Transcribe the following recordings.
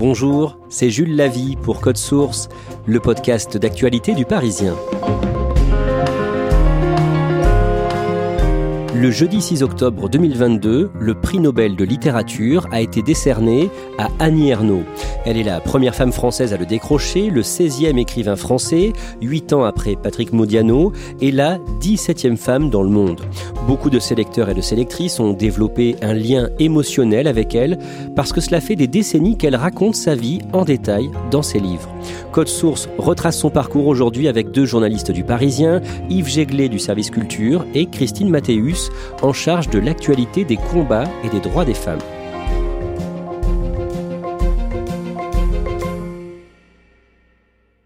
Bonjour, c'est Jules Lavie pour Code Source, le podcast d'actualité du Parisien. Le jeudi 6 octobre 2022, le prix Nobel de littérature a été décerné à Annie Ernaux. Elle est la première femme française à le décrocher, le 16e écrivain français, 8 ans après Patrick Modiano, et la 17e femme dans le monde. Beaucoup de sélecteurs et de sélectrices ont développé un lien émotionnel avec elle parce que cela fait des décennies qu'elle raconte sa vie en détail dans ses livres. Code Source retrace son parcours aujourd'hui avec deux journalistes du Parisien, Yves Jéglet du service culture et Christine Mathéus en charge de l'actualité des combats et des droits des femmes.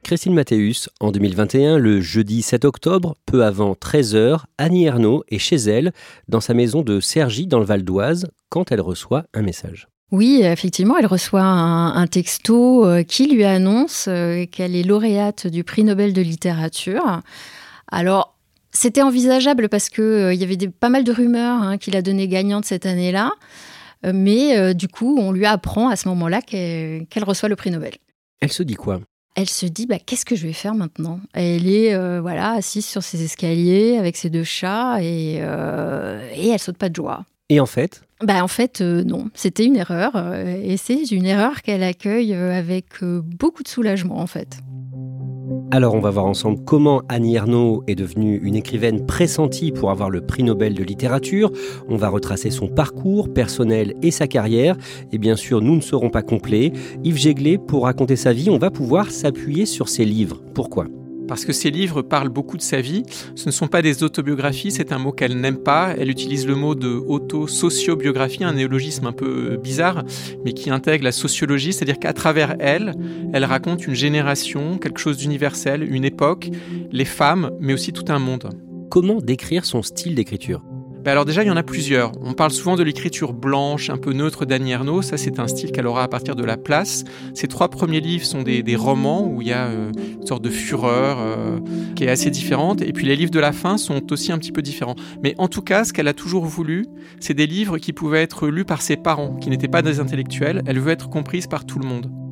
Christine Mathéus, en 2021, le jeudi 7 octobre, peu avant 13h, Annie Ernaux est chez elle, dans sa maison de Cergy, dans le Val d'Oise, quand elle reçoit un message. Oui, effectivement, elle reçoit un, texto euh, qui lui annonce euh, qu'elle est lauréate du prix Nobel de littérature. Alors, c'était envisageable parce qu'il euh, y avait pas mal de rumeurs hein, qu'il a donné gagnante cette année-là. mais du coup, on lui apprend à ce moment-là qu'elle reçoit le prix Nobel. Elle se dit quoi? Elle se dit bah, qu'est-ce que je vais faire maintenant? Elle est voilà assise sur ses escaliers avec ses deux chats et, et elle saute pas de joie. Et en fait? Bah, En fait, euh, non. C'était une erreur. Euh, et c'est une erreur qu'elle accueille euh, avec beaucoup de soulagement, en fait. Alors, on va voir ensemble comment Annie Ernaux est devenue une écrivaine pressentie pour avoir le prix Nobel de littérature. On va retracer son parcours personnel et sa carrière. Et bien sûr, nous ne serons pas complets. Yves Jéglet, pour raconter sa vie, on va pouvoir s'appuyer sur ses livres. Pourquoi? Parce que ses livres parlent beaucoup de sa vie. Ce ne sont pas des autobiographies, c'est un mot qu'elle n'aime pas. Elle utilise le mot de auto-sociobiographie, un néologisme un peu bizarre, mais qui intègre la sociologie, c'est-à-dire qu'à travers elle, elle raconte une génération, quelque chose d'universel, une époque, les femmes, mais aussi tout un monde. Comment décrire son style d'écriture? Bah alors déjà, il y en a plusieurs. On parle souvent de l'écriture blanche, un peu neutre d'Annie Ernaux. Ça, c'est un style qu'elle aura à partir de la place. Ses trois premiers livres sont des, romans où il y a euh, une sorte de fureur euh, qui est assez différente. Et puis les livres de la fin sont aussi un petit peu différents. Mais en tout cas, ce qu'elle a toujours voulu, c'est des livres qui pouvaient être lus par ses parents, qui n'étaient pas des intellectuels. Elle veut être comprise par tout le monde.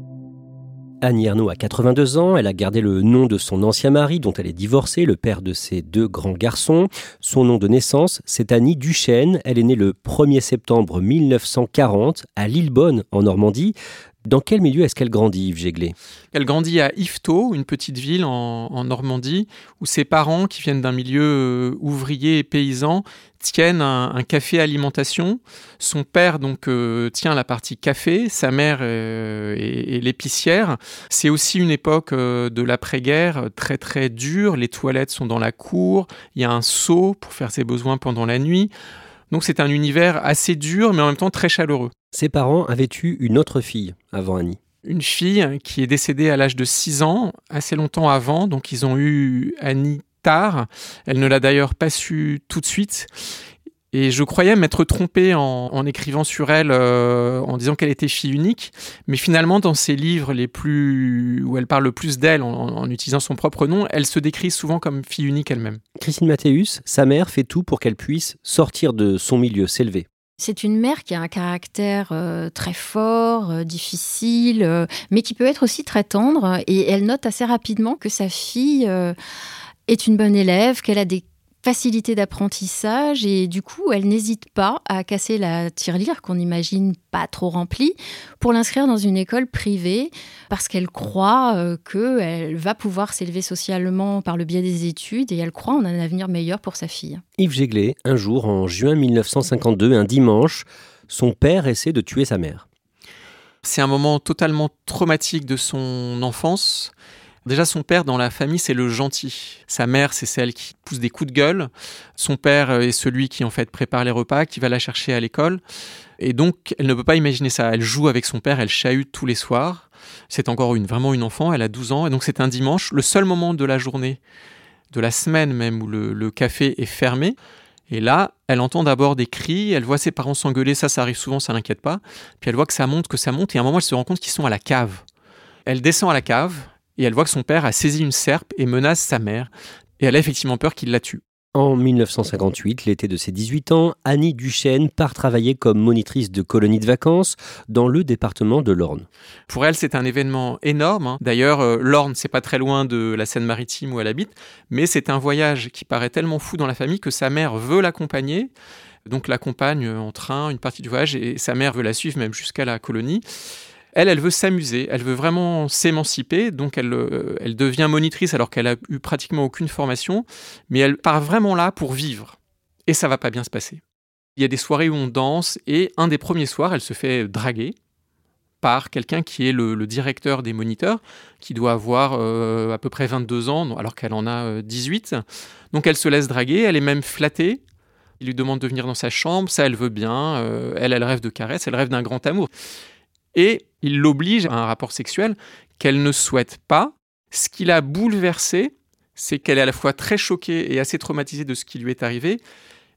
Annie Ernaux a 82 ans, elle a gardé le nom de son ancien mari dont elle est divorcée, le père de ses deux grands garçons. Son nom de naissance, c'est Annie Duchesne, elle est née le 1er septembre 1940 à Lillebonne en Normandie. Dans quel milieu est-ce qu'elle grandit, Yves Jéglet Elle grandit à Yvetot, une petite ville en, Normandie, où ses parents, qui viennent d'un milieu euh, ouvrier et paysan, tiennent un, café alimentation. Son père donc euh, tient la partie café, sa mère euh, est, l'épicière. C'est aussi une époque de l'après-guerre très très dure. Les toilettes sont dans la cour. Il y a un seau pour faire ses besoins pendant la nuit. Donc c'est un univers assez dur, mais en même temps très chaleureux. Ses parents avaient eu une autre fille avant Annie. Une fille qui est décédée à l'âge de 6 ans, assez longtemps avant, donc ils ont eu Annie tard. Elle ne l'a d'ailleurs pas su tout de suite. Et je croyais m'être trompé en, écrivant sur elle, euh, en disant qu'elle était fille unique. Mais finalement, dans ses livres les plus où elle parle le plus d'elle, en, utilisant son propre nom, elle se décrit souvent comme fille unique elle-même. Christine Mathéus, sa mère fait tout pour qu'elle puisse sortir de son milieu, s'élever. C'est une mère qui a un caractère euh, très fort, euh, difficile, mais qui peut être aussi très tendre. Et elle note assez rapidement que sa fille est une bonne élève, qu'elle a des facilité d'apprentissage et du coup, elle n'hésite pas à casser la tirelire qu'on imagine pas trop remplie pour l'inscrire dans une école privée parce qu'elle croit euh, qu'elle va pouvoir s'élever socialement par le biais des études et elle croit en un avenir meilleur pour sa fille. Yves Jéglé, un jour en juin 1952, un dimanche, son père essaie de tuer sa mère. C'est un moment totalement traumatique de son enfance. Déjà, son père dans la famille, c'est le gentil. Sa mère, c'est celle qui pousse des coups de gueule. Son père est celui qui, en fait, prépare les repas, qui va la chercher à l'école. Et donc, elle ne peut pas imaginer ça. Elle joue avec son père, elle chahute tous les soirs. C'est encore une, vraiment une enfant, elle a 12 ans. Et donc, c'est un dimanche, le seul moment de la journée, de la semaine même, où le, le café est fermé. Et là, elle entend d'abord des cris, elle voit ses parents s'engueuler, ça, ça arrive souvent, ça l'inquiète pas. Puis elle voit que ça monte, que ça monte, et à un moment, elle se rend compte qu'ils sont à la cave. Elle descend à la cave, et elle voit que son père a saisi une serpe et menace sa mère, et elle a effectivement peur qu'il la tue. En 1958, l'été de ses 18 ans, Annie Duchesne part travailler comme monitrice de colonie de vacances dans le département de l'Orne. Pour elle, c'est un événement énorme. hein. D'ailleurs, euh, l'Orne, c'est pas très loin de la Seine-Maritime où elle habite, mais c'est un voyage qui paraît tellement fou dans la famille que sa mère veut l'accompagner. Donc l'accompagne en train une partie du voyage et sa mère veut la suivre même jusqu'à la colonie. Elle, elle veut s'amuser, elle veut vraiment s'émanciper, donc elle, euh, elle devient monitrice alors qu'elle a eu pratiquement aucune formation, mais elle part vraiment là pour vivre. Et ça va pas bien se passer. Il y a des soirées où on danse, et un des premiers soirs, elle se fait draguer par quelqu'un qui est le, directeur des moniteurs, qui doit avoir euh, à peu près 22 ans, alors qu'elle en a euh, 18. Donc elle se laisse draguer, elle est même flattée. Il lui demande de venir dans sa chambre, ça elle veut bien, euh, elle, elle rêve de caresses, elle rêve d'un grand amour. Et il l'oblige à un rapport sexuel qu'elle ne souhaite pas. Ce qui l'a bouleversée, c'est qu'elle est à la fois très choquée et assez traumatisée de ce qui lui est arrivé,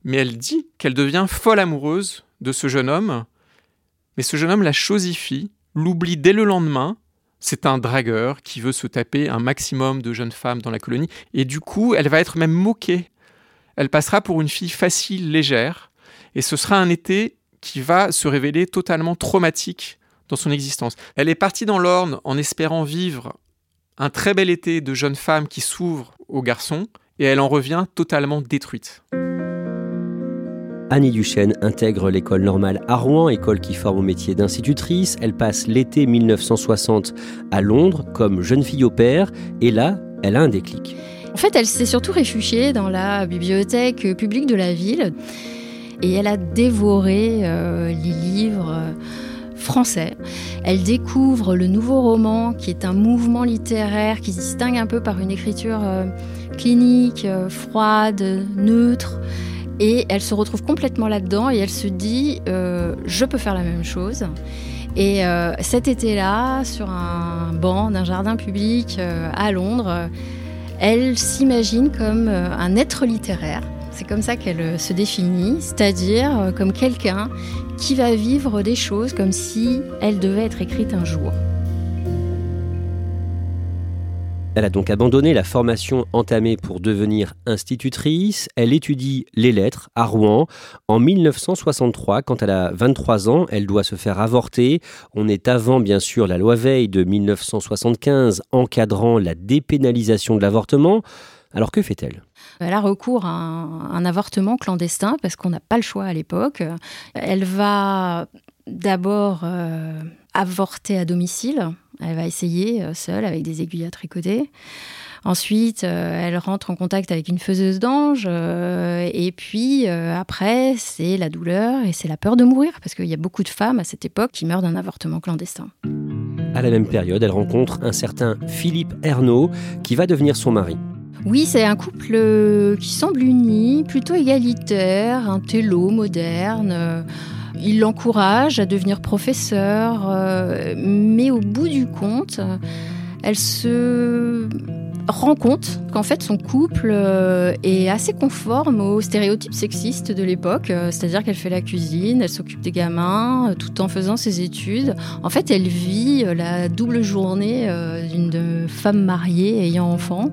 mais elle dit qu'elle devient folle amoureuse de ce jeune homme. Mais ce jeune homme la chosifie, l'oublie dès le lendemain. C'est un dragueur qui veut se taper un maximum de jeunes femmes dans la colonie, et du coup, elle va être même moquée. Elle passera pour une fille facile, légère, et ce sera un été qui va se révéler totalement traumatique dans son existence. Elle est partie dans l'Orne en espérant vivre un très bel été de jeunes femmes qui s'ouvrent aux garçons, et elle en revient totalement détruite. Annie Duchesne intègre l'école normale à Rouen, école qui forme au métier d'institutrice. Elle passe l'été 1960 à Londres comme jeune fille au père, et là, elle a un déclic. En fait, elle s'est surtout réfugiée dans la bibliothèque publique de la ville et elle a dévoré euh, les livres euh, français. Elle découvre le nouveau roman qui est un mouvement littéraire qui se distingue un peu par une écriture euh, clinique, euh, froide, neutre. Et elle se retrouve complètement là-dedans et elle se dit euh, je peux faire la même chose. Et cet été-là, sur un banc d'un jardin public à Londres, elle s'imagine comme un être littéraire. C'est comme ça qu'elle euh, se définit, c'est-à-dire euh, comme quelqu'un qui va vivre des choses comme si elles devaient être écrites un jour. Elle a donc abandonné la formation entamée pour devenir institutrice. Elle étudie les lettres à Rouen. En 1963, quand elle a 23 ans, elle doit se faire avorter. On est avant, bien sûr, la loi Veil de 1975 encadrant la dépénalisation de l'avortement. Alors que fait-elle? Elle a recours à un, avortement clandestin parce qu'on n'a pas le choix à l'époque. Elle va d'abord euh, avorter à domicile. Elle va essayer euh, seule avec des aiguilles à tricoter. Ensuite, euh, elle rentre en contact avec une faiseuse d'ange. et puis après, c'est la douleur et c'est la peur de mourir parce qu'il y a beaucoup de femmes à cette époque qui meurent d'un avortement clandestin. À la même période, elle rencontre un certain Philippe Ernaud qui va devenir son mari. Oui, c'est un couple euh, qui semble uni, plutôt égalitaire, un télo moderne. euh, Il l'encourage à devenir professeur, euh, mais au bout du compte, elle se rend compte qu'en fait son couple est assez conforme aux stéréotypes sexistes de l'époque, c'est-à-dire qu'elle fait la cuisine, elle s'occupe des gamins, tout en faisant ses études. En fait, elle vit la double journée d'une femme mariée ayant enfant.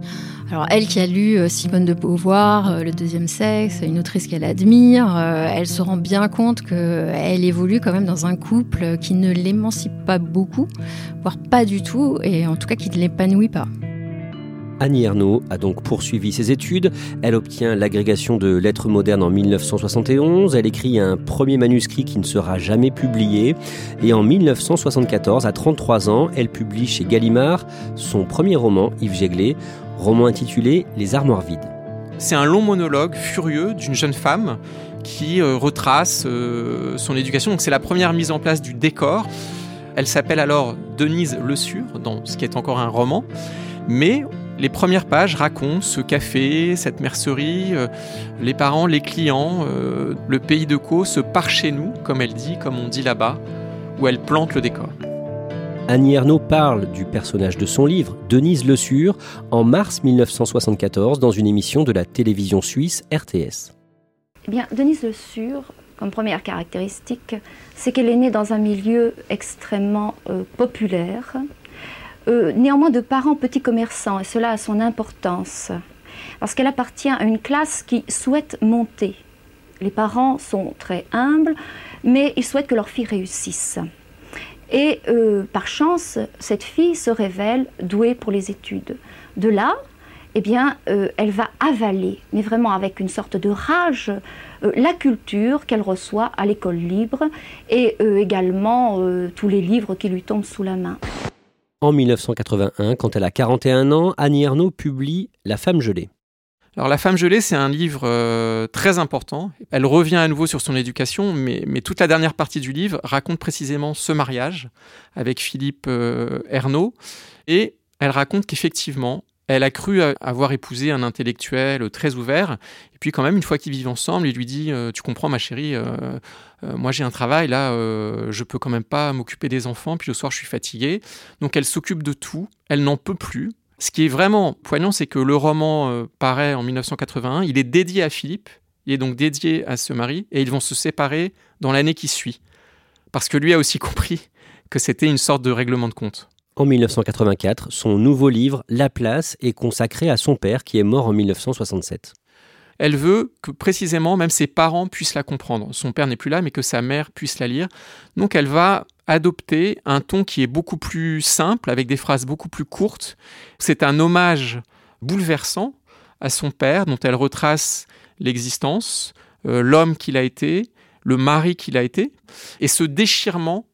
Alors elle qui a lu euh, Simone de Beauvoir, euh, Le deuxième sexe, une autrice qu'elle admire, euh, elle se rend bien compte qu'elle évolue quand même dans un couple qui ne l'émancipe pas beaucoup, voire pas du tout, et en tout cas qui ne l'épanouit pas. Annie Ernaux a donc poursuivi ses études. Elle obtient l'agrégation de lettres modernes en 1971. Elle écrit un premier manuscrit qui ne sera jamais publié. Et en 1974, à 33 ans, elle publie chez Gallimard son premier roman, Yves Jéglé, roman intitulé Les armoires vides. C'est un long monologue furieux d'une jeune femme qui euh, retrace euh, son éducation. C'est la première mise en place du décor. Elle s'appelle alors Denise Le Sur, dans ce qui est encore un roman. Mais les premières pages racontent ce café, cette mercerie, euh, les parents, les clients, le pays de Caux, ce par chez nous, comme elle dit, comme on dit là-bas, où elle plante le décor. Annie Ernaux parle du personnage de son livre, Denise Le en mars 1974 dans une émission de la télévision suisse RTS. Eh bien, Denise Le comme première caractéristique, c'est qu'elle est née dans un milieu extrêmement euh, populaire, euh, néanmoins de parents petits commerçants, et cela a son importance, parce qu'elle appartient à une classe qui souhaite monter. Les parents sont très humbles, mais ils souhaitent que leur fille réussisse. Et euh, par chance, cette fille se révèle douée pour les études. De là, eh bien, euh, elle va avaler, mais vraiment avec une sorte de rage, la culture qu'elle reçoit à l'école libre et également tous les livres qui lui tombent sous la main. En 1981, quand elle a 41 ans, Annie Ernaux publie La femme gelée. Alors La femme gelée, c'est un livre euh, très important. Elle revient à nouveau sur son éducation, mais, toute la dernière partie du livre raconte précisément ce mariage avec Philippe euh. Et elle raconte qu'effectivement, elle a cru avoir épousé un intellectuel très ouvert. Et puis quand même, une fois qu'ils vivent ensemble, il lui dit euh, Tu comprends ma chérie, euh, euh, moi j'ai un travail, là, je peux quand même pas m'occuper des enfants, puis le soir je suis fatiguée. Donc elle s'occupe de tout, elle n'en peut plus. Ce qui est vraiment poignant, c'est que le roman paraît en 1981, il est dédié à Philippe, il est donc dédié à ce mari, et ils vont se séparer dans l'année qui suit. Parce que lui a aussi compris que c'était une sorte de règlement de compte. En 1984, son nouveau livre, La place, est consacré à son père qui est mort en 1967. Elle veut que précisément même ses parents puissent la comprendre. Son père n'est plus là, mais que sa mère puisse la lire. Donc elle va adopter un ton qui est beaucoup plus simple, avec des phrases beaucoup plus courtes. C'est un hommage bouleversant à son père, dont elle retrace l'existence, euh, l'homme qu'il a été, le mari qu'il a été, et ce déchirement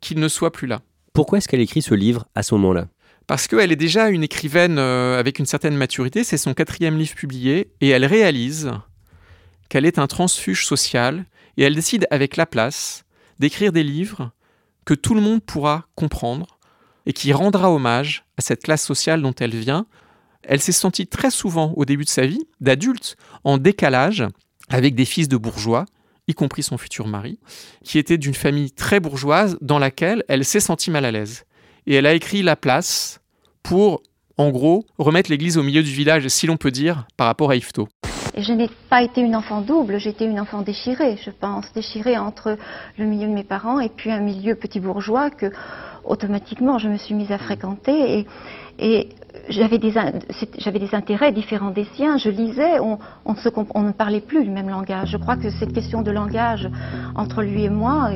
qu'il ne soit plus là. Pourquoi est-ce qu'elle écrit ce livre à ce moment-là? Parce qu'elle est déjà une écrivaine euh, avec une certaine maturité, c'est son quatrième livre publié, et elle réalise qu'elle est un transfuge social, et elle décide avec la place d'écrire des livres que tout le monde pourra comprendre, et qui rendra hommage à cette classe sociale dont elle vient. Elle s'est sentie très souvent au début de sa vie, d'adulte, en décalage avec des fils de bourgeois, y compris son futur mari, qui était d'une famille très bourgeoise dans laquelle elle s'est sentie mal à l'aise. Et elle a écrit La place pour, en gros, remettre l'église au milieu du village, si l'on peut dire, par rapport à Yvetot. Et je n'ai pas été une enfant double, j'étais une enfant déchirée, je pense, déchirée entre le milieu de mes parents et puis un milieu petit bourgeois que automatiquement je me suis mise à fréquenter et j'avais des, j'avais des intérêts différents des siens, je lisais, on, on, se, on, ne parlait plus le même langage. Je crois que cette question de langage entre lui et moi,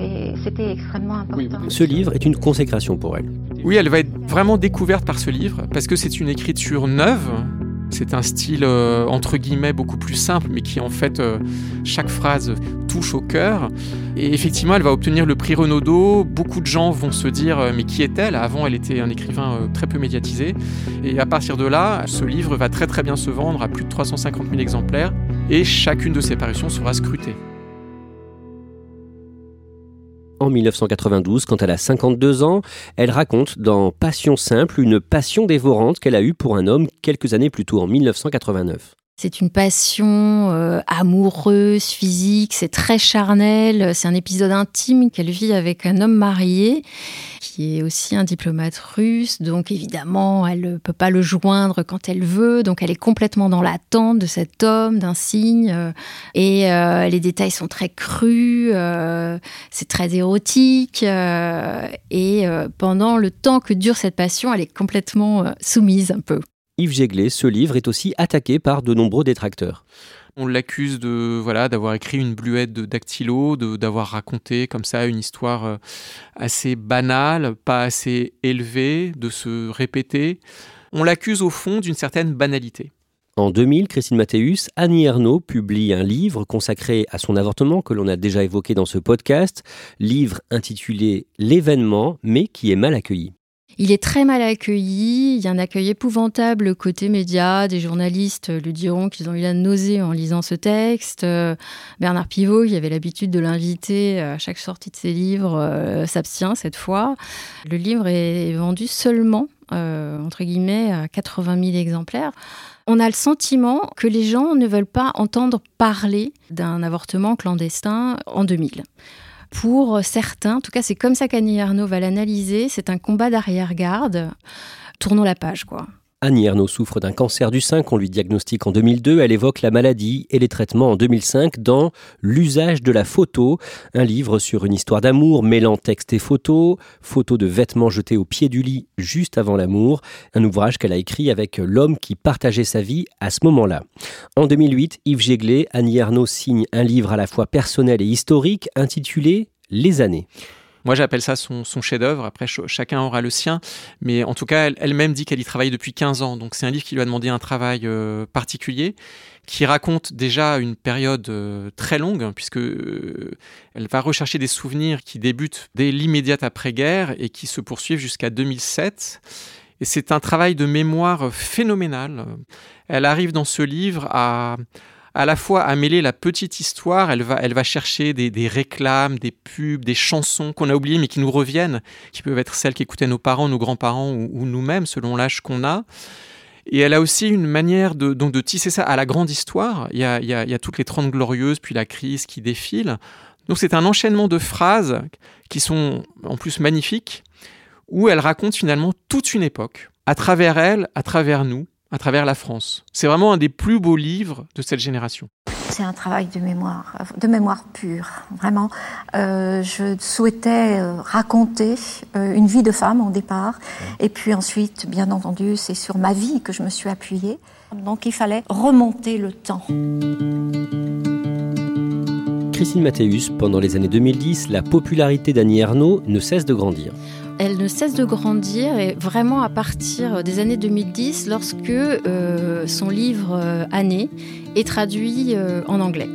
c'était extrêmement important. Ce livre est une consécration pour elle. Oui, elle va être vraiment découverte par ce livre, parce que c'est une écriture neuve, c'est un style euh, entre guillemets beaucoup plus simple, mais qui en fait euh, chaque phrase touche au cœur. Et effectivement, elle va obtenir le prix Renaudot. Beaucoup de gens vont se dire euh, mais qui est-elle? Avant, elle était un écrivain très peu médiatisé. Et à partir de là, ce livre va très très bien se vendre à plus de 350 000 exemplaires. Et chacune de ses parutions sera scrutée en 1992, quand elle a 52 ans, elle raconte dans Passion simple une passion dévorante qu'elle a eue pour un homme quelques années plus tôt, en 1989. C'est une passion euh, amoureuse, physique, c'est très charnel, c'est un épisode intime qu'elle vit avec un homme marié qui est aussi un diplomate russe, donc évidemment elle ne peut pas le joindre quand elle veut, donc elle est complètement dans l'attente de cet homme, d'un signe, euh, et euh, les détails sont très crus, c'est très érotique, et pendant le temps que dure cette passion, elle est complètement soumise un peu. Yves Jéglé, ce livre est aussi attaqué par de nombreux détracteurs. On l'accuse de voilà d'avoir écrit une bluette de dactylo, d'avoir raconté comme ça une histoire euh, assez banale, pas assez élevée, de se répéter. on l'accuse au fond d'une certaine banalité. En 2000, Christine Mathéus, Annie Ernaux publie un livre consacré à son avortement que l'on a déjà évoqué dans ce podcast, livre intitulé L'événement, mais qui est mal accueilli. Il est très mal accueilli, il y a un accueil épouvantable côté médias, des journalistes lui diront qu'ils ont eu la nausée en lisant ce texte. Euh, Bernard Pivot, qui avait l'habitude de l'inviter à chaque sortie de ses livres, euh, s'abstient cette fois. Le livre est vendu seulement, euh, entre guillemets, à 80 000 exemplaires. On a le sentiment que les gens ne veulent pas entendre parler d'un avortement clandestin en 2000 pour certains, en tout cas c'est comme ça qu'Annie Arnaud va l'analyser, c'est un combat d'arrière-garde. Tournons la page, quoi. Annie Ernaux souffre d'un cancer du sein qu'on lui diagnostique en 2002. Elle évoque la maladie et les traitements en 2005 dans L'usage de la photo, un livre sur une histoire d'amour mêlant texte et photo, photos de vêtements jetés au pied du lit juste avant l'amour, un ouvrage qu'elle a écrit avec l'homme qui partageait sa vie à ce moment-là. En 2008, Yves Jéglé, Annie Ernaux signe un livre à la fois personnel et historique intitulé Les années. Moi, j'appelle ça son, chef-d'œuvre. Après, chacun aura le sien. Mais en tout cas, elle-même dit qu'elle y travaille depuis 15 ans. Donc, c'est un livre qui lui a demandé un travail euh, particulier, qui raconte déjà une période euh, très longue, puisque euh, elle va rechercher des souvenirs qui débutent dès l'immédiate après-guerre et qui se poursuivent jusqu'à 2007. Et c'est un travail de mémoire phénoménal. Elle arrive dans ce livre à à la fois à mêler la petite histoire, elle va, elle va chercher des, réclames, des pubs, des chansons qu'on a oubliées mais qui nous reviennent, qui peuvent être celles qu'écoutaient nos parents, nos grands-parents ou, nous-mêmes selon l'âge qu'on a. Et elle a aussi une manière de, donc de tisser ça à la grande histoire. Il y a, il y a, toutes les Trente Glorieuses, puis la crise qui défile. Donc c'est un enchaînement de phrases qui sont en plus magnifiques, où elle raconte finalement toute une époque, à travers elle, à travers nous, à travers la France. C'est vraiment un des plus beaux livres de cette génération. C'est un travail de mémoire, de mémoire pure, vraiment. Euh, je souhaitais euh, raconter euh, une vie de femme au départ, et puis ensuite, bien entendu, c'est sur ma vie que je me suis appuyée. Donc il fallait remonter le temps. Christine Mathéus, pendant les années 2010, la popularité d'Annie Ernaux ne cesse de grandir elle ne cesse de grandir et vraiment à partir des années 2010 lorsque euh, son livre euh, Année est traduit euh, en anglais.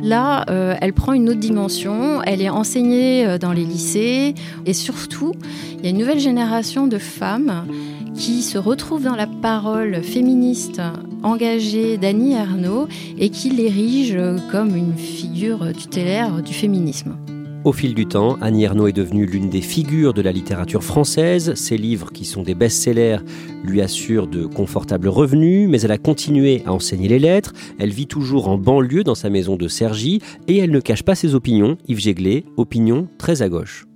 Là, elle prend une autre dimension, elle est enseignée dans les lycées et surtout, il y a une nouvelle génération de femmes qui se retrouvent dans la parole féministe engagée d'Annie Ernaux et qui l'érige comme une figure tutélaire du féminisme. Au fil du temps, Annie Ernaux est devenue l'une des figures de la littérature française. Ses livres, qui sont des best-sellers, lui assurent de confortables revenus, mais elle a continué à enseigner les lettres. Elle vit toujours en banlieue dans sa maison de Cergy et elle ne cache pas ses opinions. Yves Jéglé, opinions très à gauche.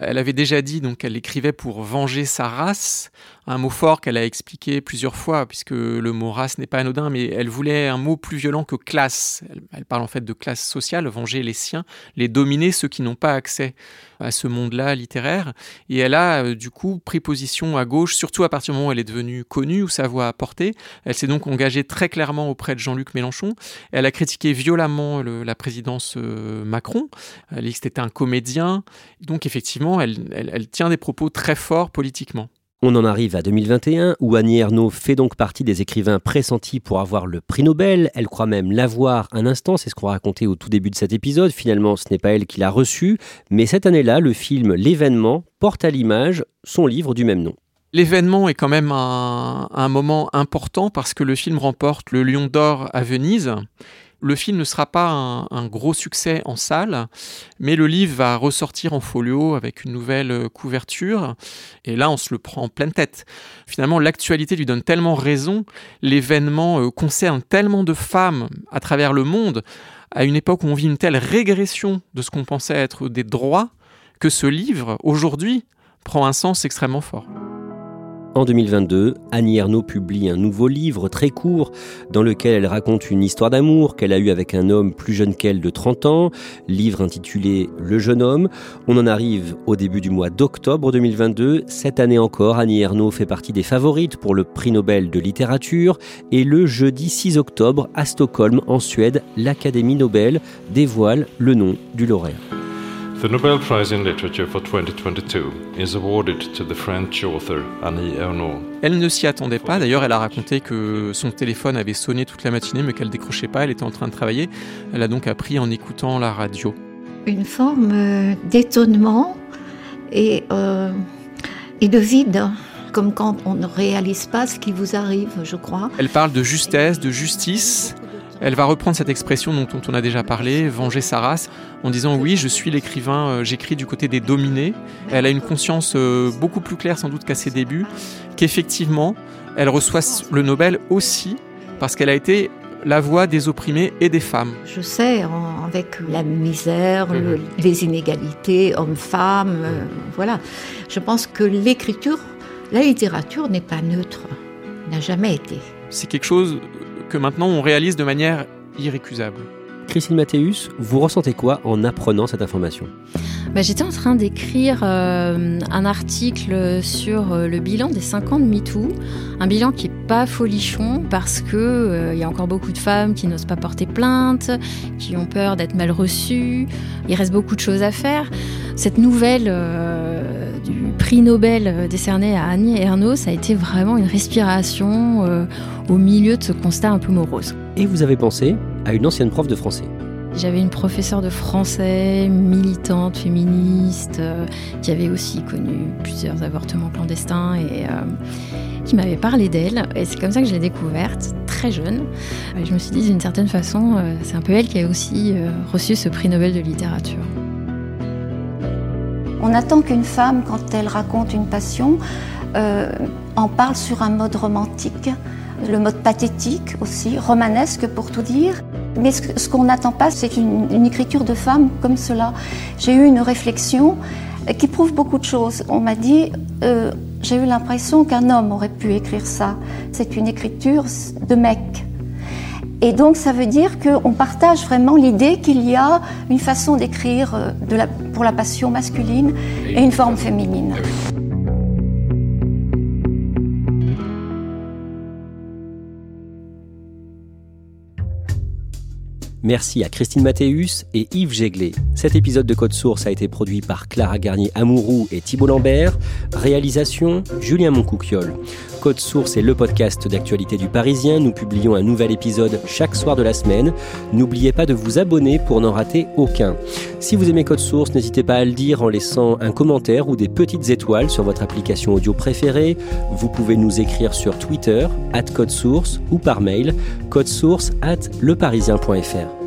Elle avait déjà dit qu'elle écrivait pour venger sa race, un mot fort qu'elle a expliqué plusieurs fois, puisque le mot race n'est pas anodin, mais elle voulait un mot plus violent que classe. Elle, parle en fait de classe sociale, venger les siens, les dominer, ceux qui n'ont pas accès à ce monde-là littéraire. Et elle a euh, du coup pris position à gauche, surtout à partir du moment où elle est devenue connue, où sa voix a porté. Elle s'est donc engagée très clairement auprès de Jean-Luc Mélenchon. Elle a critiqué violemment la présidence euh, Macron. Elle dit que c'était un comédien. Donc effectivement, elle tient des propos très forts politiquement. On en arrive à 2021 où Annie Ernaux fait donc partie des écrivains pressentis pour avoir le prix Nobel. Elle croit même l'avoir un instant, c'est ce qu'on racontait au tout début de cet épisode. Finalement, ce n'est pas elle qui l'a reçu, mais cette année-là, le film L'événement porte à l'image son livre du même nom. L'événement est quand même un, un moment important parce que le film remporte le Lion d'Or à Venise. Le film ne sera pas un, gros succès en salle, mais le livre va ressortir en folio avec une nouvelle euh, couverture. Et là, on se le prend en pleine tête. Finalement, l'actualité lui donne tellement raison. L'événement euh, concerne tellement de femmes à travers le monde, à une époque où on vit une telle régression de ce qu'on pensait être des droits, que ce livre, aujourd'hui, prend un sens extrêmement fort. En 2022, Annie Ernaux publie un nouveau livre très court dans lequel elle raconte une histoire d'amour qu'elle a eue avec un homme plus jeune qu'elle de 30 ans, livre intitulé Le jeune homme. On en arrive au début du mois d'octobre 2022. Cette année encore, Annie Ernaux fait partie des favorites pour le prix Nobel de littérature et le jeudi 6 octobre à Stockholm en Suède, l'Académie Nobel dévoile le nom du lauréat. The Nobel Prize in Literature for 2022 is awarded to the French author Annie Ernaux. Elle ne s'y attendait pas. D'ailleurs, elle a raconté que son téléphone avait sonné toute la matinée, mais qu'elle décrochait pas. Elle était en train de travailler. Elle a donc appris en écoutant la radio. Une forme euh, d'étonnement et, euh, et de vide comme quand on ne réalise pas ce qui vous arrive, je crois. Elle parle de justesse, de justice. Elle va reprendre cette expression dont on a déjà parlé, venger sa race, en disant oui, je suis l'écrivain, euh, j'écris du côté des dominés. Elle a une conscience euh, beaucoup plus claire sans doute qu'à ses débuts, qu'effectivement, elle reçoit le Nobel aussi parce qu'elle a été la voix des opprimés et des femmes. Je sais, avec la misère, mhm. les inégalités hommes-femmes, euh, voilà. Je pense que l'écriture, la littérature n'est pas neutre, n'a jamais été. C'est quelque chose que maintenant on réalise de manière irrécusable. Christine Mathéus, vous ressentez quoi en apprenant cette information? Bah, J'étais en train d'écrire euh, un article sur euh, le bilan des 5 ans de MeToo, un bilan qui n'est pas folichon parce qu'il euh, il y a encore beaucoup de femmes qui n'osent pas porter plainte, qui ont peur d'être mal reçues, il reste beaucoup de choses à faire. Cette nouvelle du prix Nobel décerné à Annie Ernaux, ça a été vraiment une respiration au milieu de ce constat un peu morose. Et vous avez pensé à une ancienne prof de français j'avais une professeure de français, militante, féministe, euh, qui avait aussi connu plusieurs avortements clandestins et euh, qui m'avait parlé d'elle. Et c'est comme ça que je l'ai découverte, très jeune. Et je me suis dit, d'une certaine façon, euh, c'est un peu elle qui a aussi reçu ce prix Nobel de littérature. On attend qu'une femme, quand elle raconte une passion, en parle sur un mode romantique le mode pathétique aussi, romanesque pour tout dire. Mais ce qu'on n'attend pas, c'est une, écriture de femme comme cela. J'ai eu une réflexion qui prouve beaucoup de choses. On m'a dit, euh, j'ai eu l'impression qu'un homme aurait pu écrire ça. C'est une écriture de mec. Et donc ça veut dire qu'on partage vraiment l'idée qu'il y a une façon d'écrire euh, pour la passion masculine et une forme féminine. Merci à Christine Mathéus et Yves Jéglet. Cet épisode de Code Source a été produit par Clara Garnier-Amouroux et Thibault Lambert. Réalisation Julien Moncouquiole. Code Source est le podcast d'actualité du Parisien. Nous publions un nouvel épisode chaque soir de la semaine. N'oubliez pas de vous abonner pour n'en rater aucun. Si vous aimez Code Source, n'hésitez pas à le dire en laissant un commentaire ou des petites étoiles sur votre application audio préférée. Vous pouvez nous écrire sur Twitter, at Code Source ou par mail, codesource at leparisien.fr.